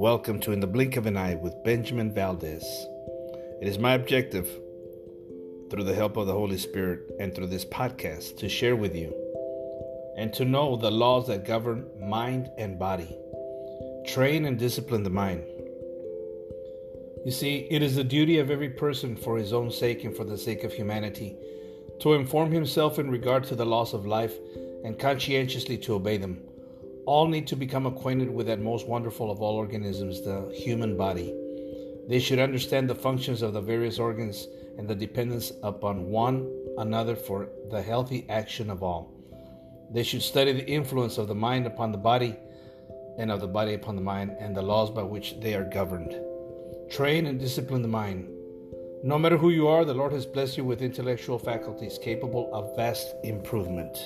Welcome to In the Blink of an Eye with Benjamin Valdez. It is my objective, through the help of the Holy Spirit and through this podcast, to share with you and to know the laws that govern mind and body. Train and discipline the mind. You see, it is the duty of every person for his own sake and for the sake of humanity to inform himself in regard to the laws of life and conscientiously to obey them. All need to become acquainted with that most wonderful of all organisms, the human body. They should understand the functions of the various organs and the dependence upon one another for the healthy action of all. They should study the influence of the mind upon the body and of the body upon the mind and the laws by which they are governed. Train and discipline the mind. No matter who you are, the Lord has blessed you with intellectual faculties capable of vast improvement.